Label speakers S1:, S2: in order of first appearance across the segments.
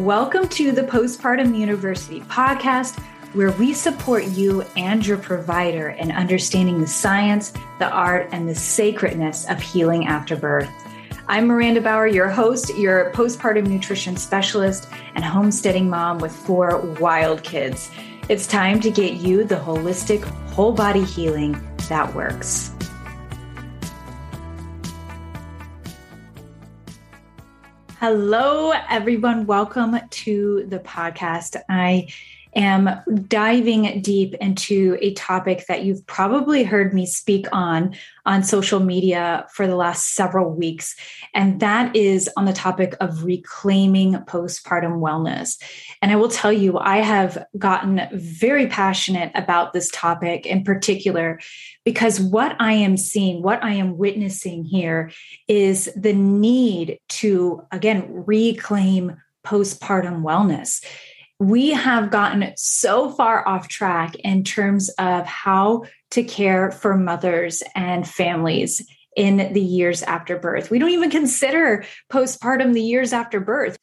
S1: Welcome to the Postpartum University podcast, where we support you and your provider in understanding the science, the art, and the sacredness of healing after birth. I'm Miranda Bauer, your host, your postpartum nutrition specialist, and homesteading mom with four wild kids. It's time to get you the holistic, whole body healing that works. Hello, everyone. Welcome to the podcast. I am diving deep into a topic that you've probably heard me speak on on social media for the last several weeks, and that is on the topic of reclaiming postpartum wellness. And I will tell you, I have gotten very passionate about this topic in particular because what I am seeing, what I am witnessing here is the need to, again, reclaim postpartum wellness we have gotten so far off track in terms of how to care for mothers and families in the years after birth. We don't even consider postpartum the years after birth.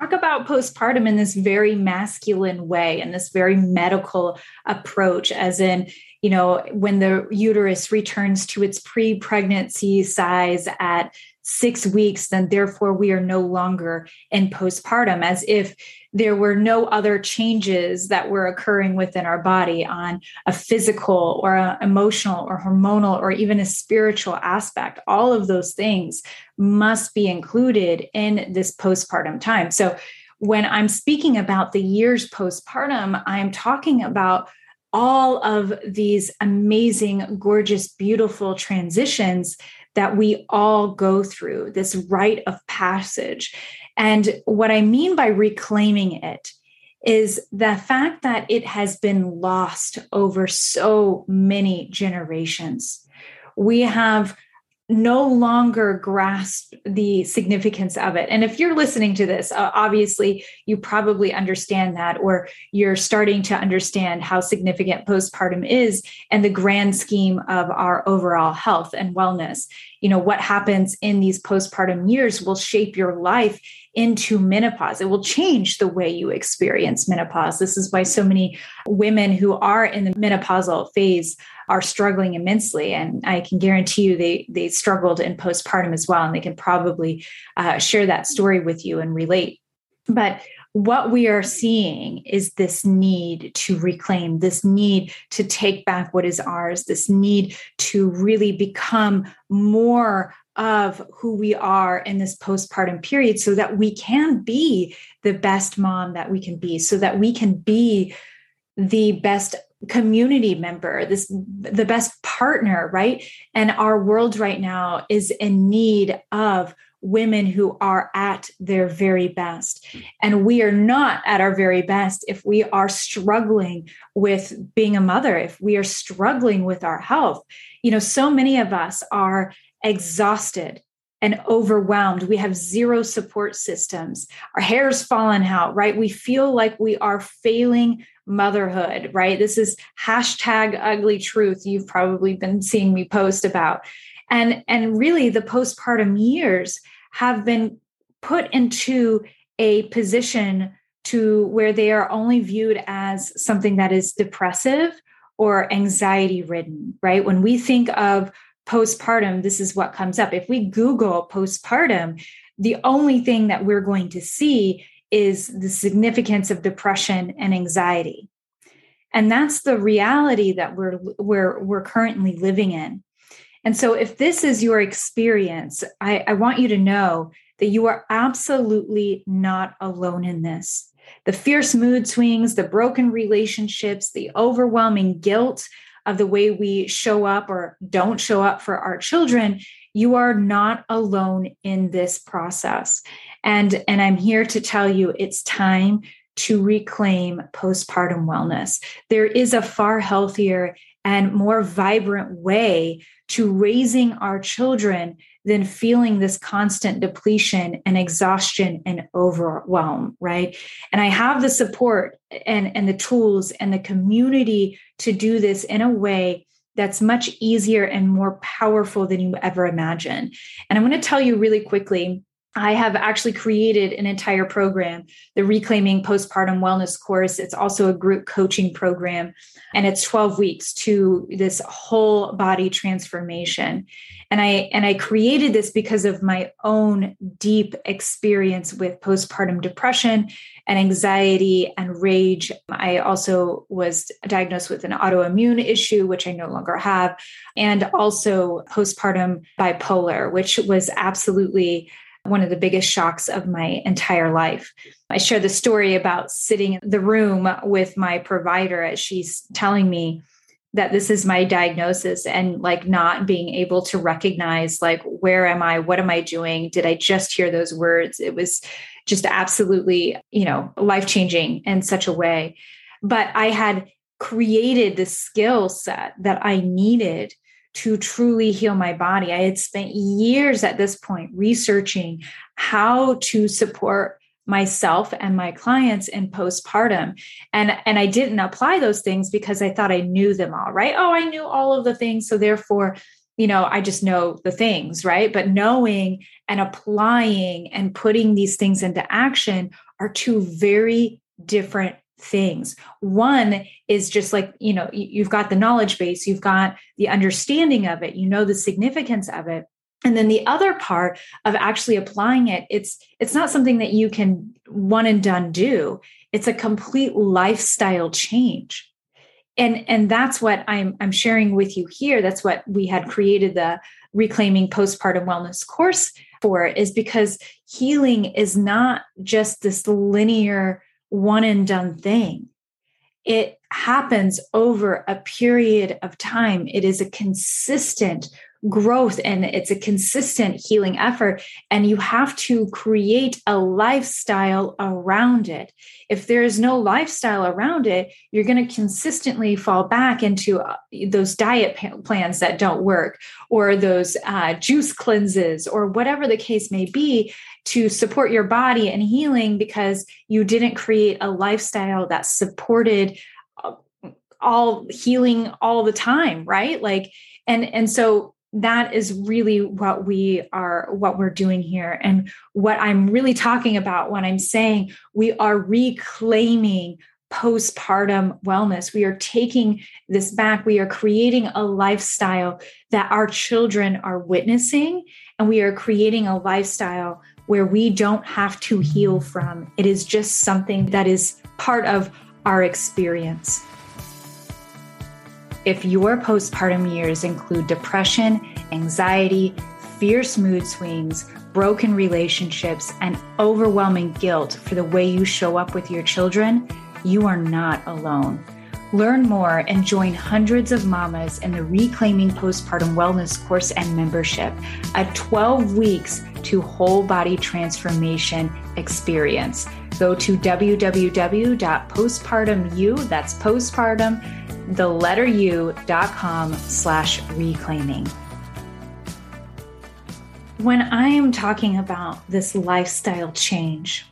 S1: Talk about postpartum in this very masculine way and this very medical approach, as in, you know, when the uterus returns to its pre pregnancy size at six weeks, then therefore we are no longer in postpartum, as if there were no other changes that were occurring within our body on a physical or a emotional or hormonal or even a spiritual aspect. All of those things must be included in this postpartum time. So when I'm speaking about the years postpartum, I'm talking about all of these amazing, gorgeous, beautiful transitions that we all go through, this rite of passage. And what I mean by reclaiming it is the fact that it has been lost over so many generations. We have no longer grasp the significance of it. And if you're listening to this, uh, obviously you probably understand that, or you're starting to understand how significant postpartum is and the grand scheme of our overall health and wellness. You know, what happens in these postpartum years will shape your life into menopause. It will change the way you experience menopause. This is why so many women who are in the menopausal phase are struggling immensely. And I can guarantee you they, they struggled in postpartum as well. And they can probably uh, share that story with you and relate. But what we are seeing is this need to reclaim, this need to take back what is ours, this need to really become more of who we are in this postpartum period so that we can be the best mom that we can be, so that we can be the best community member this the best partner right and our world right now is in need of women who are at their very best. And we are not at our very best if we are struggling with being a mother, if we are struggling with our health. You know, so many of us are exhausted and overwhelmed. We have zero support systems. Our hair's fallen out, right? We feel like we are failing motherhood, right? This is hashtag ugly truth. You've probably been seeing me post about. And, and really, the postpartum years have been put into a position to where they are only viewed as something that is depressive or anxiety ridden, right? When we think of postpartum, this is what comes up. If we Google postpartum, the only thing that we're going to see is the significance of depression and anxiety. And that's the reality that we're, we're, we're currently living in. And so, if this is your experience, I, I want you to know that you are absolutely not alone in this. The fierce mood swings, the broken relationships, the overwhelming guilt of the way we show up or don't show up for our children, you are not alone in this process. And, and I'm here to tell you it's time to reclaim postpartum wellness. There is a far healthier and more vibrant way to raising our children than feeling this constant depletion and exhaustion and overwhelm right and i have the support and and the tools and the community to do this in a way that's much easier and more powerful than you ever imagine and i'm going to tell you really quickly I have actually created an entire program, the Reclaiming Postpartum Wellness course. It's also a group coaching program, and it's 12 weeks to this whole body transformation. And I and I created this because of my own deep experience with postpartum depression and anxiety and rage. I also was diagnosed with an autoimmune issue, which I no longer have, and also postpartum bipolar, which was absolutely one of the biggest shocks of my entire life. I share the story about sitting in the room with my provider as she's telling me that this is my diagnosis and like not being able to recognize like where am i? What am i doing? Did i just hear those words? It was just absolutely you know life changing in such a way. But i had created the skill set that i needed to truly heal my body. I had spent years at this point researching how to support myself and my clients in postpartum. And and I didn't apply those things because I thought I knew them all right? Oh I knew all of the things. So therefore you know I just know the things right? But knowing and applying and putting these things into action are two very different things. One is just like, you know, you've got the knowledge base, you've got the understanding of it, you know the significance of it. And then the other part of actually applying it, it's it's not something that you can one and done do. It's a complete lifestyle change. And and that's what I'm I'm sharing with you here. That's what we had created the reclaiming postpartum wellness course for is because healing is not just this linear one and done thing. It happens over a period of time. It is a consistent growth and it's a consistent healing effort. And you have to create a lifestyle around it. If there is no lifestyle around it, you're going to consistently fall back into uh, those diet plans that don't work or those uh, juice cleanses or whatever the case may be to support your body and healing because you didn't create a lifestyle that supported uh, all healing all the time right like and and so that is really what we are what we're doing here and what i'm really talking about when i'm saying we are reclaiming postpartum wellness we are taking this back we are creating a lifestyle that our children are witnessing and we are creating a lifestyle where we don't have to heal from. It is just something that is part of our experience. If your postpartum years include depression, anxiety, fierce mood swings, broken relationships, and overwhelming guilt for the way you show up with your children, you are not alone. Learn more and join hundreds of mamas in the Reclaiming Postpartum Wellness course and membership, a 12 weeks to whole body transformation experience. Go to www.postpartumu, that's postpartum, the letter u.com slash reclaiming. When I am talking about this lifestyle change,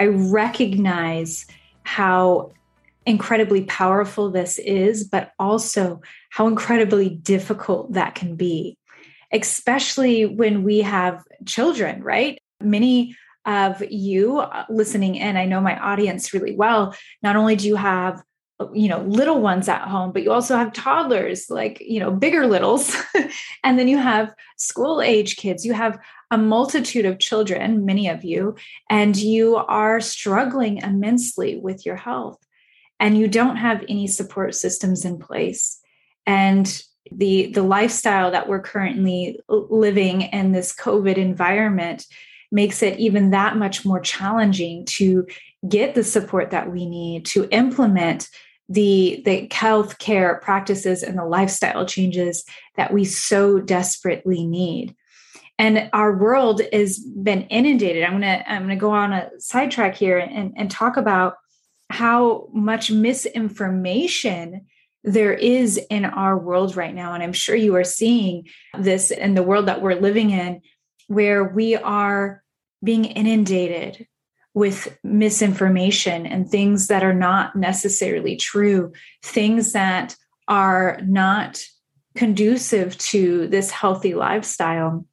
S1: I recognize how incredibly powerful this is, but also how incredibly difficult that can be, especially when we have children, right? Many of you uh, listening in, I know my audience really well. Not only do you have you know little ones at home but you also have toddlers like you know bigger littles. And then you have school age kids. You have a multitude of children many of you and you are struggling immensely with your health. And you don't have any support systems in place. And the the lifestyle that we're currently living in this covid environment makes it even that much more challenging to get the support that we need to implement the the health care practices and the lifestyle changes that we so desperately need and our world has been inundated i'm gonna i'm gonna go on a sidetrack here and, and talk about how much misinformation there is in our world right now. And I'm sure you are seeing this in the world that we're living in, where we are being inundated with misinformation and things that are not necessarily true, things that are not conducive to this healthy lifestyle.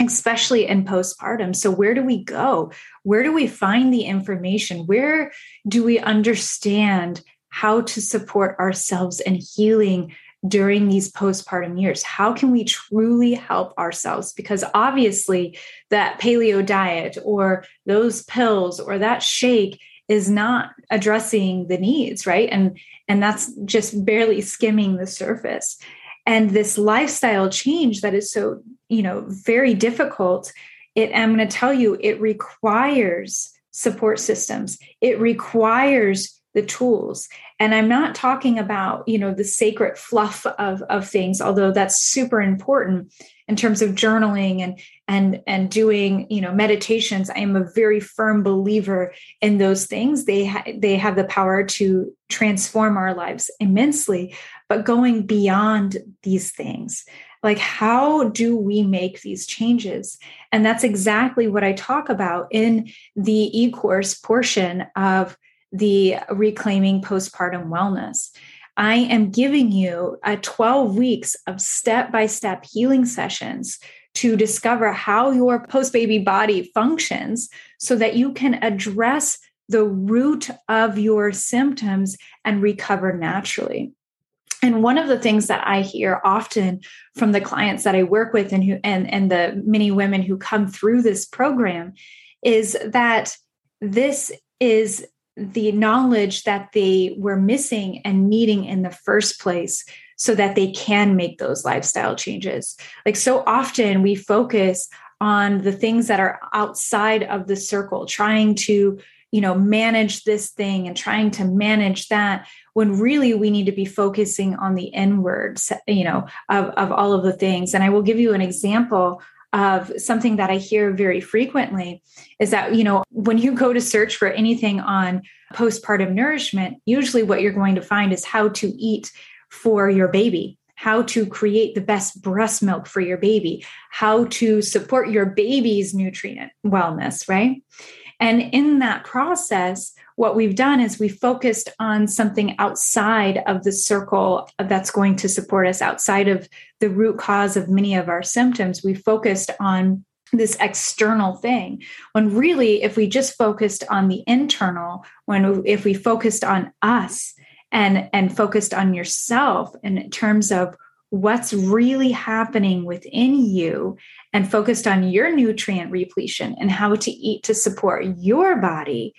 S1: especially in postpartum. So, where do we go? Where do we find the information? Where do we understand how to support ourselves in healing during these postpartum years? How can we truly help ourselves? Because obviously, that paleo diet or those pills or that shake is not addressing the needs, right? And and that's just barely skimming the surface. And this lifestyle change that is so, you know, very difficult, it I'm going to tell you it requires support systems. It requires the tools. And i'm not talking about you know the sacred fluff of of things although that's super important in terms of journaling and and and doing you know meditations. I am a very firm believer in those things. They ha- they have the power to transform our lives immensely but going beyond these things like how do we make these changes? And that's exactly what i talk about in the e-course portion of the reclaiming postpartum wellness. I am giving you a 12 weeks of step by step healing sessions to discover how your post baby body functions so that you can address the root of your symptoms and recover naturally. And one of the things that I hear often from the clients that I work with and who and, and the many women who come through this program is that this is the knowledge that they were missing and needing in the first place so that they can make those lifestyle changes. Like so often we focus on the things that are outside of the circle, trying to, you know, manage this thing and trying to manage that when really we need to be focusing on the inwards, you know, of, of all of the things. And I will give you an example of something that I hear very frequently is that, you know, when you go to search for anything on postpartum nourishment, usually what you're going to find is how to eat for your baby, how to create the best breast milk for your baby, how to support your baby's nutrient wellness, right? And in that process, what we've done is we focused on something outside of the circle that's going to support us, outside of the root cause of many of our symptoms. We focused on this external thing when really if we just focused on the internal when if we focused on us and and focused on yourself in terms of what's really happening within you and focused on your nutrient repletion and how to eat to support your body,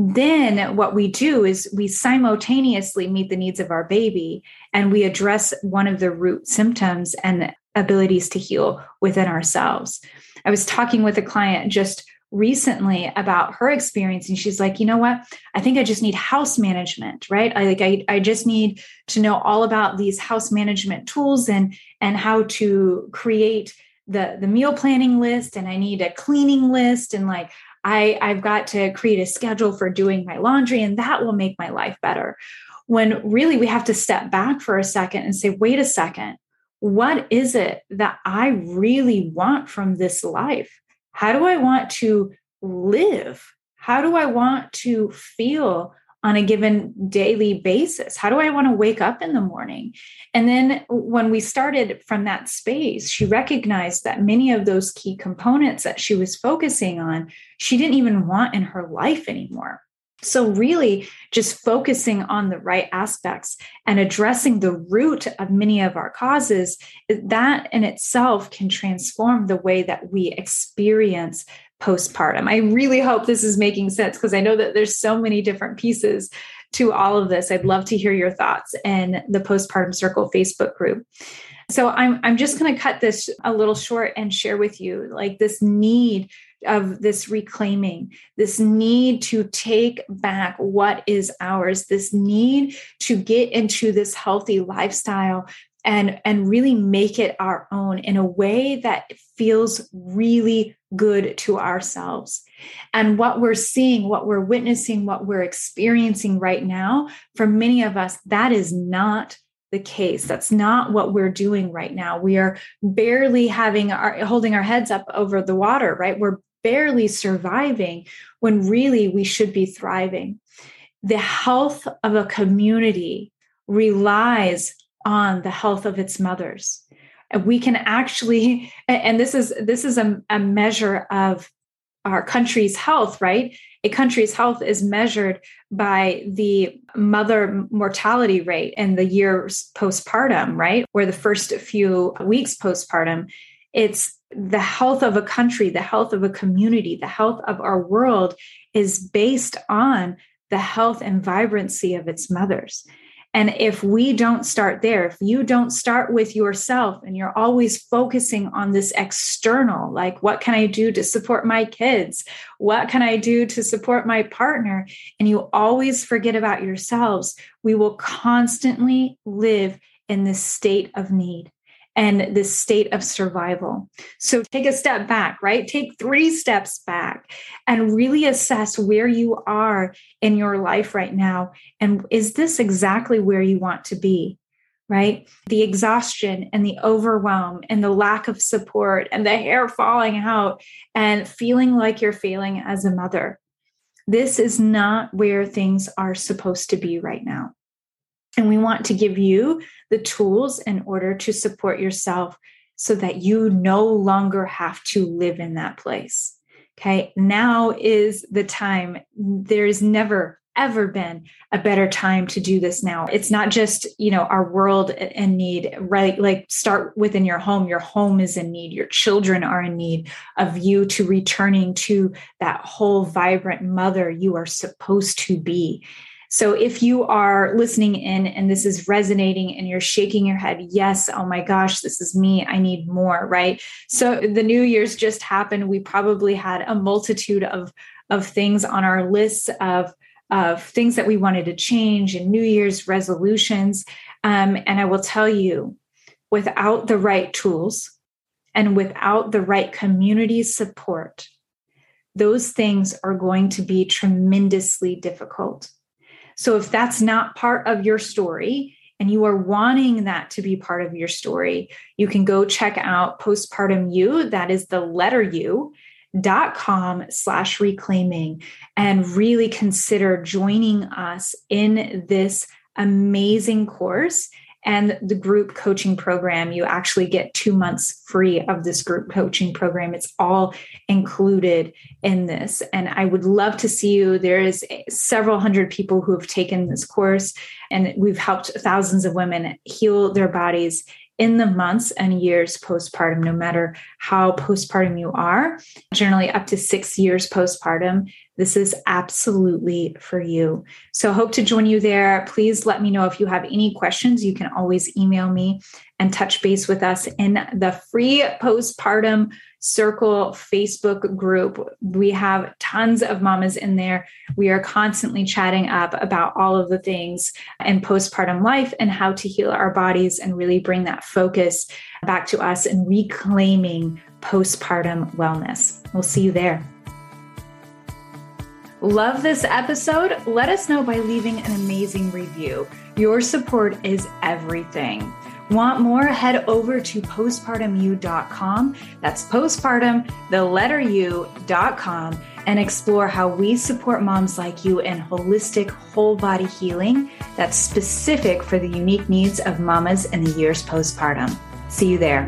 S1: then what we do is we simultaneously meet the needs of our baby and we address one of the root symptoms and abilities to heal within ourselves. I was talking with a client just recently about her experience and she's like you know what i think i just need house management right i like I, I just need to know all about these house management tools and and how to create the the meal planning list and i need a cleaning list and like i i've got to create a schedule for doing my laundry and that will make my life better. When really we have to step back for a second and say wait a second. What is it that i really want from this life? How do I want to live? How do I want to feel on a given daily basis? How do I want to wake up in the morning? And then when we started from that space, she recognized that many of those key components that she was focusing on, she didn't even want in her life anymore. So, really, just focusing on the right aspects and addressing the root of many of our causes, that in itself can transform the way that we experience postpartum. I really hope this is making sense because I know that there's so many different pieces to all of this. I'd love to hear your thoughts in the Postpartum Circle Facebook group. So I'm I'm just going to cut this a little short and share with you like this need of this reclaiming, this need to take back what is ours, this need to get into this healthy lifestyle and and really make it our own in a way that feels really good to ourselves. And what we're seeing what we're witnessing what we're experiencing right now for many of us that is not the case. That's not what we're doing right now. We are barely having our holding our heads up over the water right? We're barely surviving when really we should be thriving. The health of a community relies on the health of its mothers. we can actually and this is this is a, a measure of our country's health right? A country's health is measured by the mother mortality rate in the years postpartum right? Or the first few weeks postpartum it's the health of a country the health of a community the health of our world is based on the health and vibrancy of its mothers and if we don't start there, if you don't start with yourself and you're always focusing on this external, like, what can I do to support my kids? What can I do to support my partner? And you always forget about yourselves, we will constantly live in this state of need and this state of survival. So take a step back, right? Take three steps back and really assess where you are in your life right now. And is this exactly where you want to be? Right? The exhaustion and the overwhelm and the lack of support and the hair falling out and feeling like you're failing as a mother. This is not where things are supposed to be right now. And we want to give you the tools in order to support yourself so that you no longer have to live in that place. Okay. Now is the time. There's never, ever been a better time to do this now. It's not just, you know, our world in need, right? Like start within your home. Your home is in need. Your children are in need of you to returning to that whole vibrant mother you are supposed to be. So if you are listening in and this is resonating and you're shaking your head, yes, oh my gosh, this is me. I need more, right? So the New Year's just happened. We probably had a multitude of of things on our lists of of things that we wanted to change and New Year's resolutions. Um, and I will tell you, without the right tools and without the right community support, those things are going to be tremendously difficult. So if that's not part of your story, and you are wanting that to be part of your story, you can go check out postpartum you, that is the letter U dot com slash reclaiming and really consider joining us in this amazing course and the group coaching program. You actually get two months free of this group coaching program. It's all included in this. And I would love to see you. There is several hundred people who have taken this course, and we've helped thousands of women heal their bodies in the months and years postpartum, no matter how postpartum you are, generally up to six years postpartum. This is absolutely for you. So, hope to join you there. Please let me know if you have any questions. You can always email me and touch base with us in the free postpartum circle Facebook group. We have tons of mamas in there. We are constantly chatting up about all of the things in postpartum life and how to heal our bodies and really bring that focus back to us and reclaiming postpartum wellness. We'll see you there. Love this episode? Let us know by leaving an amazing review. Your support is everything. Want more? Head over to postpartumu.com. That's postpartum, the letter U.com, and explore how we support moms like you in holistic whole body healing that's specific for the unique needs of mamas in the years postpartum. See you there.